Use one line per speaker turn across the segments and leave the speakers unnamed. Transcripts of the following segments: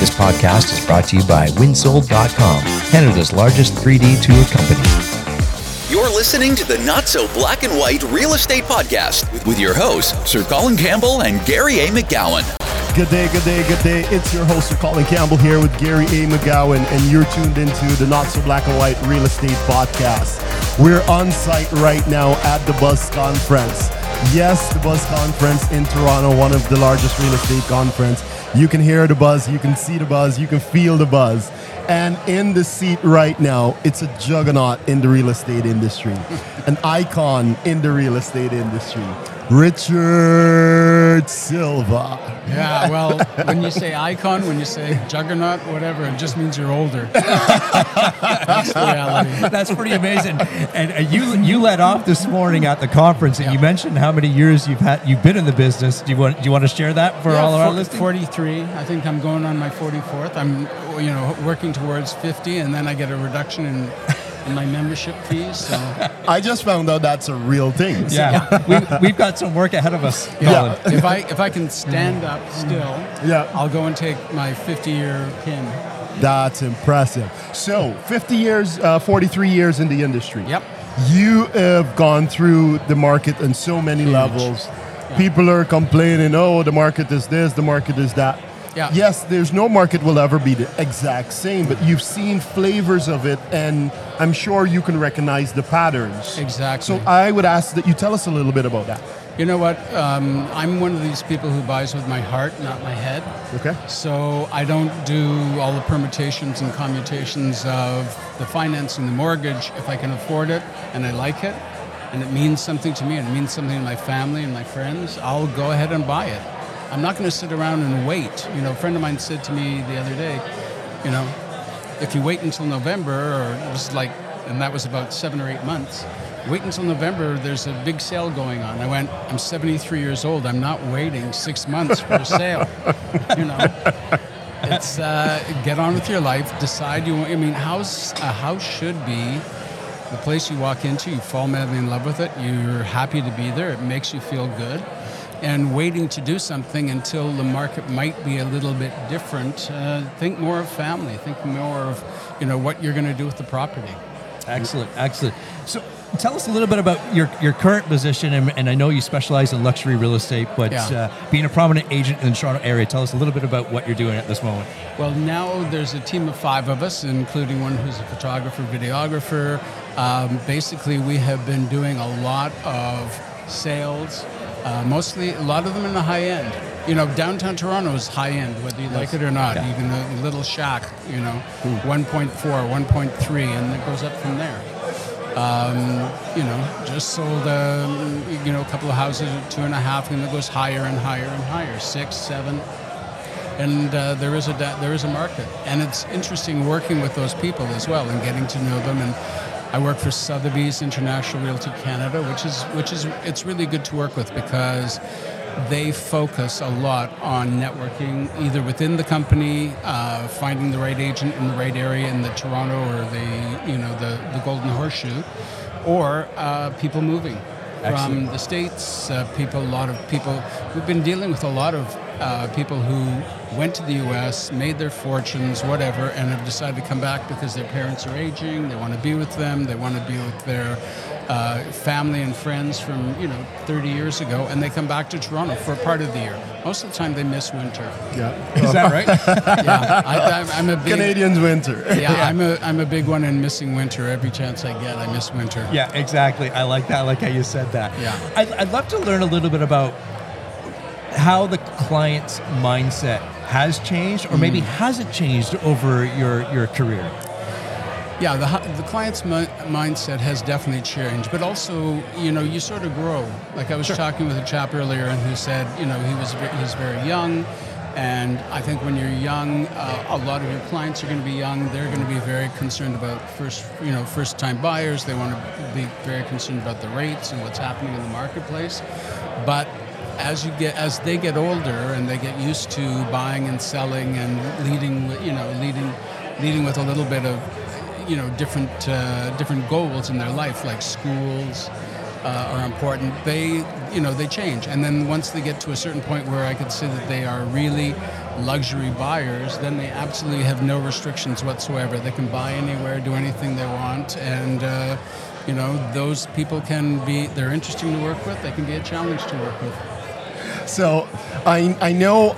This podcast is brought to you by Winsold.com, Canada's largest 3D tour company.
You're listening to the Not So Black and White Real Estate Podcast with, with your hosts, Sir Colin Campbell and Gary A. McGowan.
Good day, good day, good day. It's your host, Sir Colin Campbell, here with Gary A. McGowan, and you're tuned into the Not So Black and White Real Estate Podcast. We're on site right now at the Buzz Conference. Yes, the Buzz Conference in Toronto, one of the largest real estate conference. You can hear the buzz, you can see the buzz, you can feel the buzz. And in the seat right now, it's a juggernaut in the real estate industry, an icon in the real estate industry. Richard Silver.
Yeah, well, when you say icon, when you say juggernaut, whatever, it just means you're older. That's reality.
That's pretty amazing. And uh, you you led off this morning at the conference, and you mentioned how many years you've had you've been in the business. Do you want do you want to share that for
Yeah,
all of our
for-
listeners?
43. I think I'm going on my 44th. I'm, you know, working towards 50, and then I get a reduction in, in my membership fees. So
I just found out that's a real thing.
Yeah, we, we've got some work ahead of us.
Yeah.
Colin.
if I if I can stand up still,
Yeah.
I'll go and take my 50 year pin.
That's impressive. So, 50 years, uh, 43 years in the industry.
Yep.
You have gone through the market on so many levels. People are complaining, oh, the market is this, the market is that.
Yeah.
Yes, there's no market will ever be the exact same, but you've seen flavors of it, and I'm sure you can recognize the patterns.
Exactly.
So I would ask that you tell us a little bit about that.
You know what? Um, I'm one of these people who buys with my heart, not my head.
Okay.
So I don't do all the permutations and commutations of the financing, the mortgage. If I can afford it and I like it, and it means something to me, and it means something to my family and my friends, I'll go ahead and buy it. I'm not going to sit around and wait. You know, a friend of mine said to me the other day, you know, if you wait until November, or it was like, and that was about seven or eight months. Wait until November. There's a big sale going on. I went. I'm 73 years old. I'm not waiting six months for a sale. you know, it's uh, get on with your life. Decide you. want I mean, house a house should be the place you walk into. You fall madly in love with it. You're happy to be there. It makes you feel good. And waiting to do something until the market might be a little bit different. Uh, think more of family. Think more of, you know, what you're going to do with the property.
Excellent, excellent. So, tell us a little bit about your, your current position, and, and I know you specialize in luxury real estate, but
Yeah.
uh, being a prominent agent in the Toronto area, tell us a little bit about what you're doing at this moment.
Well, now there's a team of five of us, including one who's a photographer, videographer. Um, basically, we have been doing a lot of sales, uh, mostly a lot of them in the high end. You know, downtown Toronto is high end, whether you like it or not.
Yeah.
Even the little shack, you know, 1.4, 1.3, and it goes up from there. Um, you know, just sold, um, you know, a couple of houses at two and a half, and it goes higher and higher and higher, six, seven and uh, there is a da- there is a market, and it's interesting working with those people as well and getting to know them. And I work for Sotheby's International Realty Canada, which is which is it's really good to work with because they focus a lot on networking, either within the company, uh, finding the right agent in the right area in the Toronto or the you know the the Golden Horseshoe, or uh, people moving from the states. Uh, people, a lot of people. We've been dealing with a lot of uh, people who went to the U.S., made their fortunes, whatever, and have decided to come back because their parents are aging. They want to be with them. They want to be with their uh, family and friends from you know 30 years ago, and they come back to Toronto for a part of the year. Most of the time, they miss winter.
Yeah.
Is that right?
Yeah, I, I'm, I'm a big.
Canadians winter.
Yeah, I'm a I'm a big one in missing winter. Every chance I get, I miss winter.
Yeah, exactly. I like that. I like how you said that.
Yeah.
I'd, I'd love to learn a little bit about how the client's mindset has changed or maybe hasn't changed over your, your career.
Yeah, the, the client's mi- mindset has definitely changed, but also, you know, you sort of grow. Like I was talking with a chap earlier, and who said, you know, he was he's very young, and I think when you're young, uh, a lot of your clients are going to be young. They're going to be very concerned about first, you know, first-time buyers. They want to be very concerned about the rates and what's happening in the marketplace. But as you get as they get older and they get used to buying and selling and leading, you know, leading leading with a little bit of you know different uh, different goals in their life, like schools uh, are important. They you know they change, and then once they get to a certain point where I could say that they are really luxury buyers, then they absolutely have no restrictions whatsoever. They can buy anywhere, do anything they want, and uh, you know those people can be they're interesting to work with. They can be a challenge to work with.
So I I know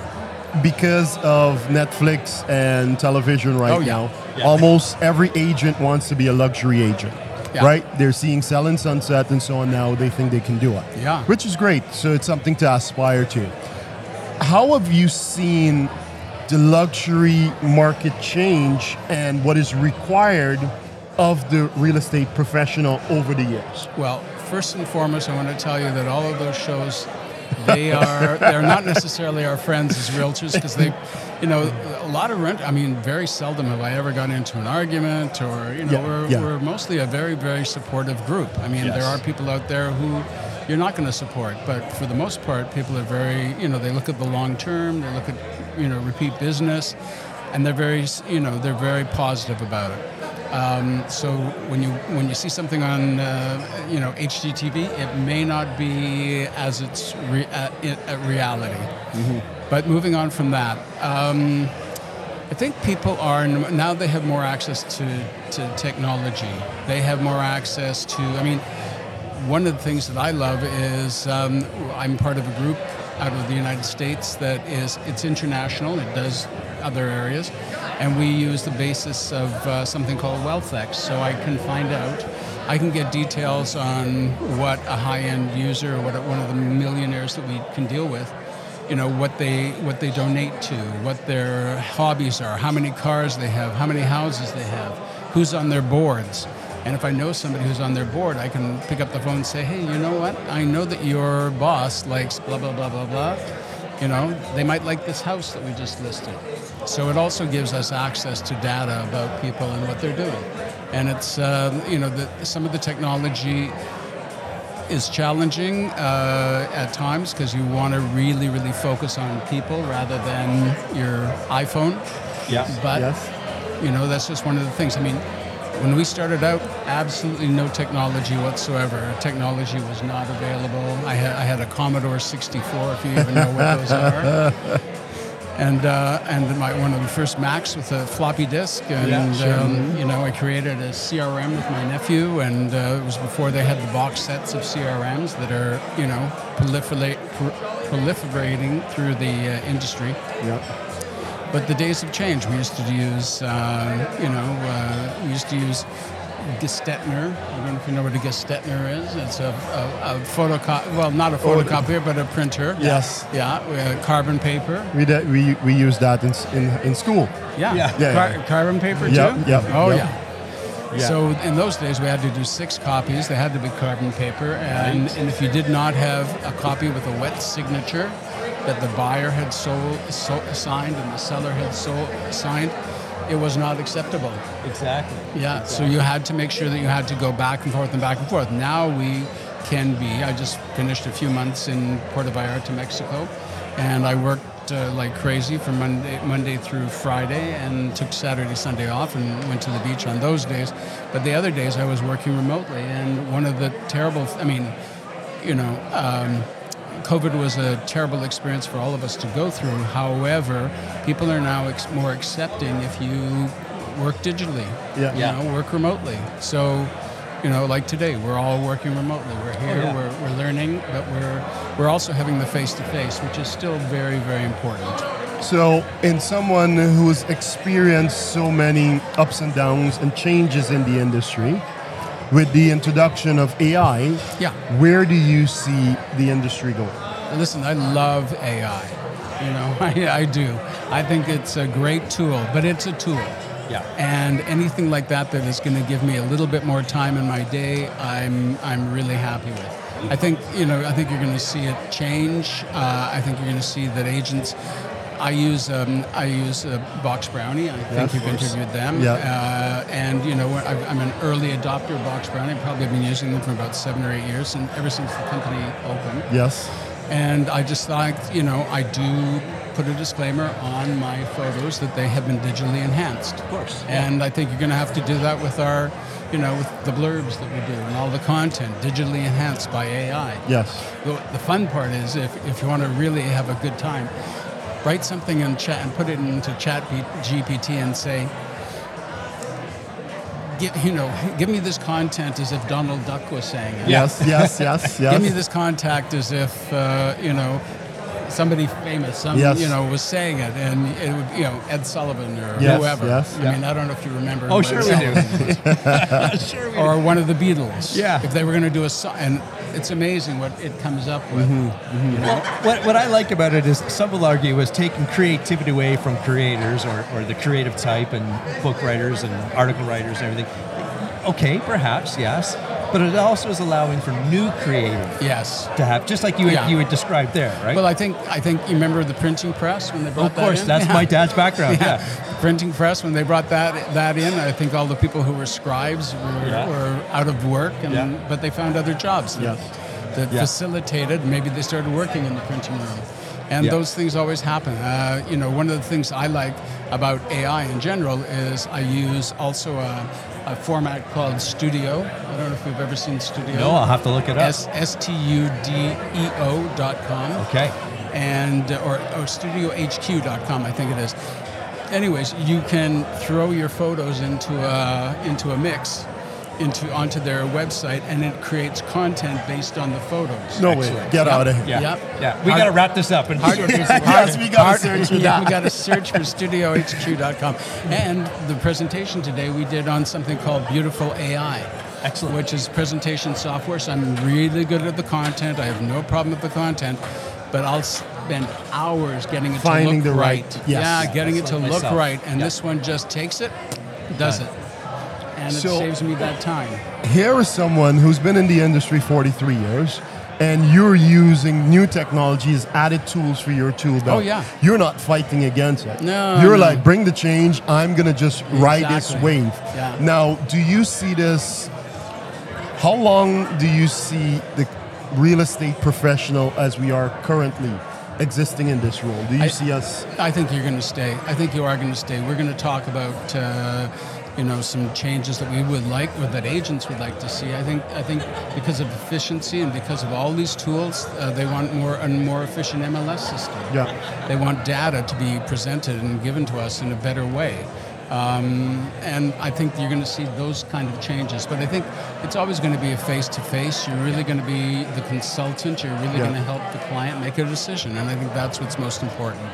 because of Netflix and television right
Oh, yeah.
now,
Yeah.
almost every agent wants to be a luxury agent.
Yeah.
Right? They're seeing Selling Sunset and so on now. They think they can do it.
Yeah.
Which is great. So it's something to aspire to. How have you seen the luxury market change and what is required of the real estate professional over the years?
Well, first and foremost, I want to tell you that all of those shows, they are they're not necessarily our friends as realtors because they, you know, a lot of rent. I mean, very seldom have I ever gotten into an argument or you know,
Yeah,
we're,
yeah.
we're mostly a very very supportive group. I mean, there are people out there who. You're not going to support, but for the most part, people are very, you know, they look at the long term, they look at, you know, repeat business, and they're very, you know, they're very positive about it. Um, so when you when you see something on uh, you know HGTV, it may not be as it's re- uh, it, a reality. But moving on from that, um, I think people are now they have more access to, to technology. They have more access to. I mean, one of the things that I love is um, I'm part of a group out of the United States that is it's international. It does other areas, and we use the basis of uh, something called WealthX. So I can find out, I can get details on what a high-end user, what one of the millionaires that we can deal with, you know what they what they donate to, what their hobbies are, how many cars they have, how many houses they have, who's on their boards. And if I know somebody who's on their board, I can pick up the phone and say, "Hey, you know what? I know that your boss likes blah blah blah blah blah. You know, they might like this house that we just listed." So it also gives us access to data about people and what they're doing. And it's um, you know the, some of the technology is challenging uh, at times because you want to really, really focus on people rather than your iPhone.
Yeah.
But
Yes.
you know that's just one of the things. I mean, when we started out, absolutely no technology whatsoever. Technology was not available. I had, I had a Commodore 64, if you even know what those are. And uh, and my one of the first Macs with a floppy disk, and
Yeah, sure.
um, you know I created a CRM with my nephew, and uh, it was before they had the box sets of CRMs that are you know proliferate, proliferating through the uh, industry.
Yeah.
But the days have changed. We used to use, uh, you know, uh, we used to use Gestetner. I don't know if you know what a Gestetner is. It's a, a, a photocopy, well, not a photocopier, but a printer.
Yes.
Yeah, we had carbon paper.
We, did, we, we use that in, in, in school.
Yeah.
Yeah.
Yeah,
Car-
yeah.
Carbon paper
Yep,
too?
yep,
Oh,
yep.
yeah.
Yeah.
So in those days, we had to do six copies. They had to be carbon paper, and, and if you did not have a copy with a wet signature that the buyer had sold, so, signed and the seller had sold, signed, it was not acceptable.
Exactly.
Yeah. So you had to make sure that you had to go back and forth and back and forth. Now we can be. I just finished a few months in Puerto Vallarta, Mexico, and I worked uh, like crazy from Monday, Monday through Friday, and took Saturday, Sunday off, and went to the beach on those days. But the other days I was working remotely, and one of the terrible. I mean, you know. Um, COVID was a terrible experience for all of us to go through. However, people are now ex- more accepting if you work digitally,
Yeah.
you
Yeah.
know, work remotely. So, you know, like today, we're all working remotely. We're here, oh,
yeah.
we're, we're learning, but we're we're also having the face to face, which is still very, very important.
So, in someone who's experienced so many ups and downs and changes in the industry, with the introduction of AI,
Yeah.
where do you see the industry going?
Listen, I love AI. You know, I, I do. I think it's a great tool, but it's a tool.
Yeah.
And anything like that that is going to give me a little bit more time in my day, I'm I'm really happy with. I think you know I think you're going to see it change. Uh, I think you're going to see that agents. I use um, I use uh, BoxBrownie. I think you've interviewed them.
Yeah.
Uh, and you know I- I'm an early adopter of BoxBrownie. I've probably been using them for about seven or eight years, and ever since the company opened.
Yes.
And I just thought, you know, I do put a disclaimer on my photos that they have been digitally enhanced. Of
course,
And I think you're going to have to do that with our, you know, with the blurbs that we do and all the content digitally enhanced by AI.
Yes.
The, the fun part is if, if you want to really have a good time, write something in chat and put it into Chat GPT and say, give, you know, give me this content as if Donald Duck was saying it.
Yes, yes, yes, yes.
Give me this contact as if uh, you know somebody famous, some
Yes.
you know, was saying it, and it would, you know, Ed Sullivan or
Yes,
whoever.
yes.
I mean, I don't know if you remember.
Oh, sure we do. Sure we do.
or one of the Beatles.
Yeah.
If they were going to do a song, and it's amazing what it comes up with.
Mm-hmm.
You know?
Well, what, what I like about it is some will argue is taking creativity away from creators or, or the creative type and book writers and article writers and everything. Okay, perhaps, yes. But it also is allowing for new creative
Yes.
to have, just like you had,
Yeah.
you had described there, right?
Well, I think I think you remember the printing press when they brought
of course,
that in.
that's
Yeah.
my dad's background.
Yeah.
Yeah.
The printing press when they brought that that in. I think all the people who were scribes were, were out of work, and but they found other jobs that, that facilitated. Maybe they started working in the printing room, and those things always happen. Uh, you know, one of the things I like about AI in general is I use also a, a format called Studeo. I don't know if you've ever seen Studeo.
No, I'll have to look it up.
S S T U D E O dot com
Okay.
and or, or studiohq.com i think it is anyways you can throw your photos into a into a mix into onto their website and it creates content based on the photos
No way. Get out of here.
Yeah.
Yep.
Yeah. We got to wrap this up. And
Hard-
Yes, we gotta search for
yeah,
that.
we got to search for studiohq.com. And the presentation today we did on something called Beautiful AI.
Excellent.
Which is presentation software. So I'm really good at the content. I have no problem with the content, but I'll spend hours getting it
Finding
to look
the right- yes.
Yeah, getting it to
like
look
myself.
right. And
Yeah.
this one just takes it, does it. And it
So-
saves me that time.
Here is someone who's been in the industry 43 years, and you're using new technologies, added tools for your tool belt.
Oh, yeah.
You're not fighting against it.
No,
You're
no.
like, bring the change. I'm gonna just ride this wave.
Yeah.
Now, do you see this? How long do you see the real estate professional as we are currently existing in this role? Do you
I-
see us?
I think you're going to stay. I think you are going to stay. We're going to talk about, uh, you know, some changes that we would like, or that agents would like to see. I think, I think because of efficiency and because of all these tools, uh, they want more a more efficient MLS system.
Yeah.
They want data to be presented and given to us in a better way. Um, and I think you're going to see those kind of changes. But I think it's always going to be a face to face. You're really going to be the consultant. You're really
Yeah.
going to help the client make a decision. And I think that's what's most important.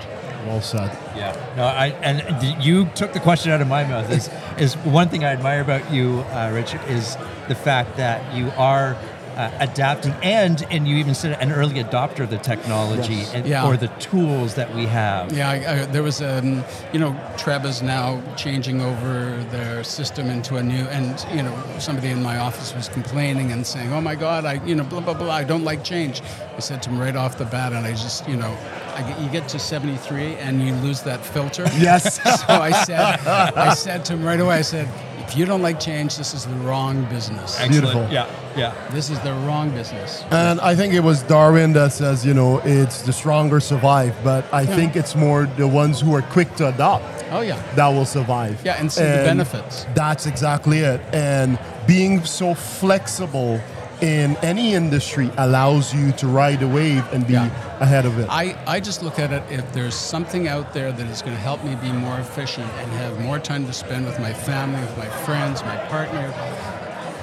Well said.
Yeah. No, I and you took the question out of my mouth. Is is one thing I admire about you, uh, Richard, is the fact that you are uh, adapting and and you even said an early adopter of the technology
Yes.
and,
Yeah.
or the tools that we have.
Yeah, I, I, there was, um, you know, TREB is now changing over their system into a new, and you know, somebody in my office was complaining and saying, "Oh my God, I, you know, blah blah blah, I don't like change." I said to him right off the bat, and I just, you know, I get, you get to 73 and you lose that filter.
Yes.
so I said, I said to him right away, I said, if you don't like change, this is the wrong business.
Excellent.
Beautiful.
Yeah. Yeah.
This is the wrong business.
And I think it was Darwin that says, you know, it's the stronger survive, but I think it's more the ones who are quick to adopt
Oh yeah.
that will survive.
Yeah, and see the benefits.
That's exactly it. And being so flexible in any industry allows you to ride the wave and be
Yeah.
ahead of it.
I, I just look at it if there's something out there that is going to help me be more efficient and have more time to spend with my family, with my friends, my partner,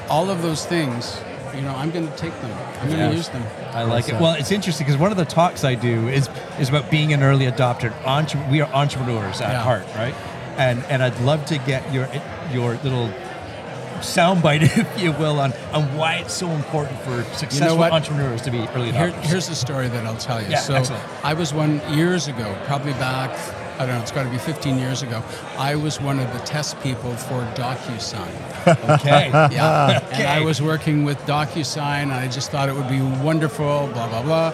all of those things, you know, I'm going to take them. I'm going to
Yeah.
use them.
I like it. Well, it's interesting because one of the talks I do is is about being an early adopter. Entre- we are entrepreneurs at
Yeah.
heart, right? And and I'd love to get your your little soundbite, if you will, on on why it's so important for successful
what?
entrepreneurs to be early
Here,
adopters.
here's the story that I'll tell you.
Yeah,
so
excellent.
I was one years ago, probably back, I don't know, it's got to be 15 years ago. I was one of the test people for DocuSign.
okay.
Yeah. And I was working with DocuSign, and I just thought it would be wonderful, blah, blah, blah.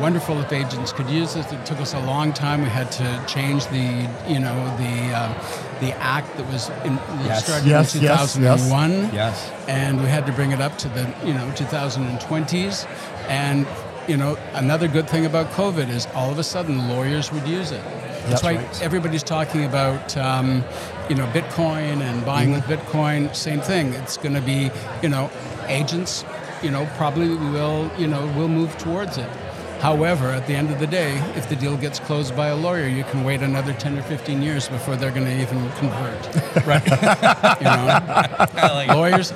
Wonderful if agents could use this. It took us a long time. We had to change the, you know, the uh, the act that was in,
Yes.
started
Yes,
in
yes, yes.
2001
Yes.
and we had to bring it up to the you know 2020s and you know another good thing about covid is all of a sudden lawyers would use it that's
That's
why
right.
everybody's talking about um, you know bitcoin and buying with bitcoin same thing it's going to be you know agents you know probably will you know will move towards it However, at the end of the day, if the deal gets closed by a lawyer, you can wait another 10 or 15 years before they're going to even convert.
Right.
You know?
Like
lawyers,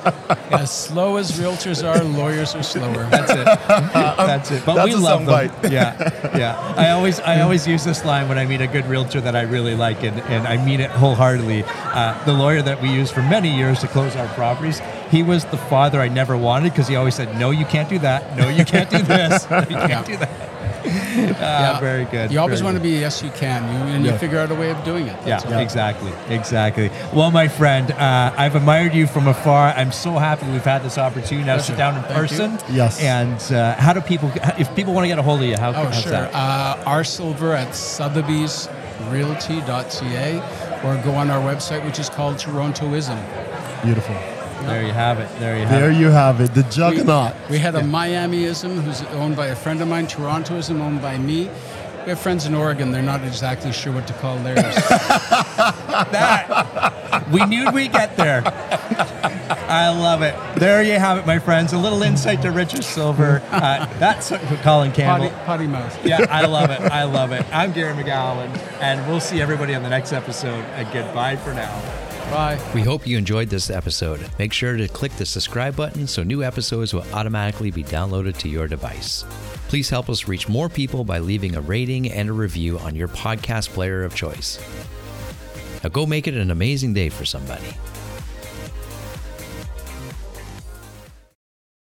as slow as realtors are, lawyers are slower.
That's it. That's it. But
That's
we
a
love them.
soundbite.
Yeah, yeah. I always, I always use this line when I meet a good realtor that I really like, and, and I mean it wholeheartedly. Uh, the lawyer that we used for many years to close our properties, he was the father I never wanted because he always said, "No, you can't do that. No, you can't do this. No, you can't
Yeah.
do that." Ah, very good.
You always
very
want to be yes, you can, you, and
Yeah.
you figure out a way of doing it.
Yeah,
That's
exactly, exactly. Well, my friend, uh, I've admired you from afar. I'm so happy we've had this opportunity now to sit down in
Thank you.
person.
Yes.
And uh, how do people, if people want to get a hold of you, how
Oh,
how's
sure.
that?
Uh, R Silver at sotheby'srealty.ca or go on our website, which is called Torontoism.
Beautiful.
There you have it. There you have
There
it.
you have it. The juggernaut.
we had a Miamiism who's owned by a friend of mine, Torontoism owned by me. We have friends in Oregon. They're not exactly sure what to call theirs.
That we knew we'd get there. I love it. There you have it, my friends. A little insight to Richard Silver. Uh, that's Colin Campbell.
potty, potty mouth.
Yeah, I love it. I love it. I'm Gary McGowan, and we'll see everybody on the next episode. And goodbye for now.
Bye.
We hope you enjoyed this episode. Make sure to click the subscribe button so new episodes will automatically be downloaded to your device. Please help us reach more people by leaving a rating and a review on your podcast player of choice. Now go make it an amazing day for somebody.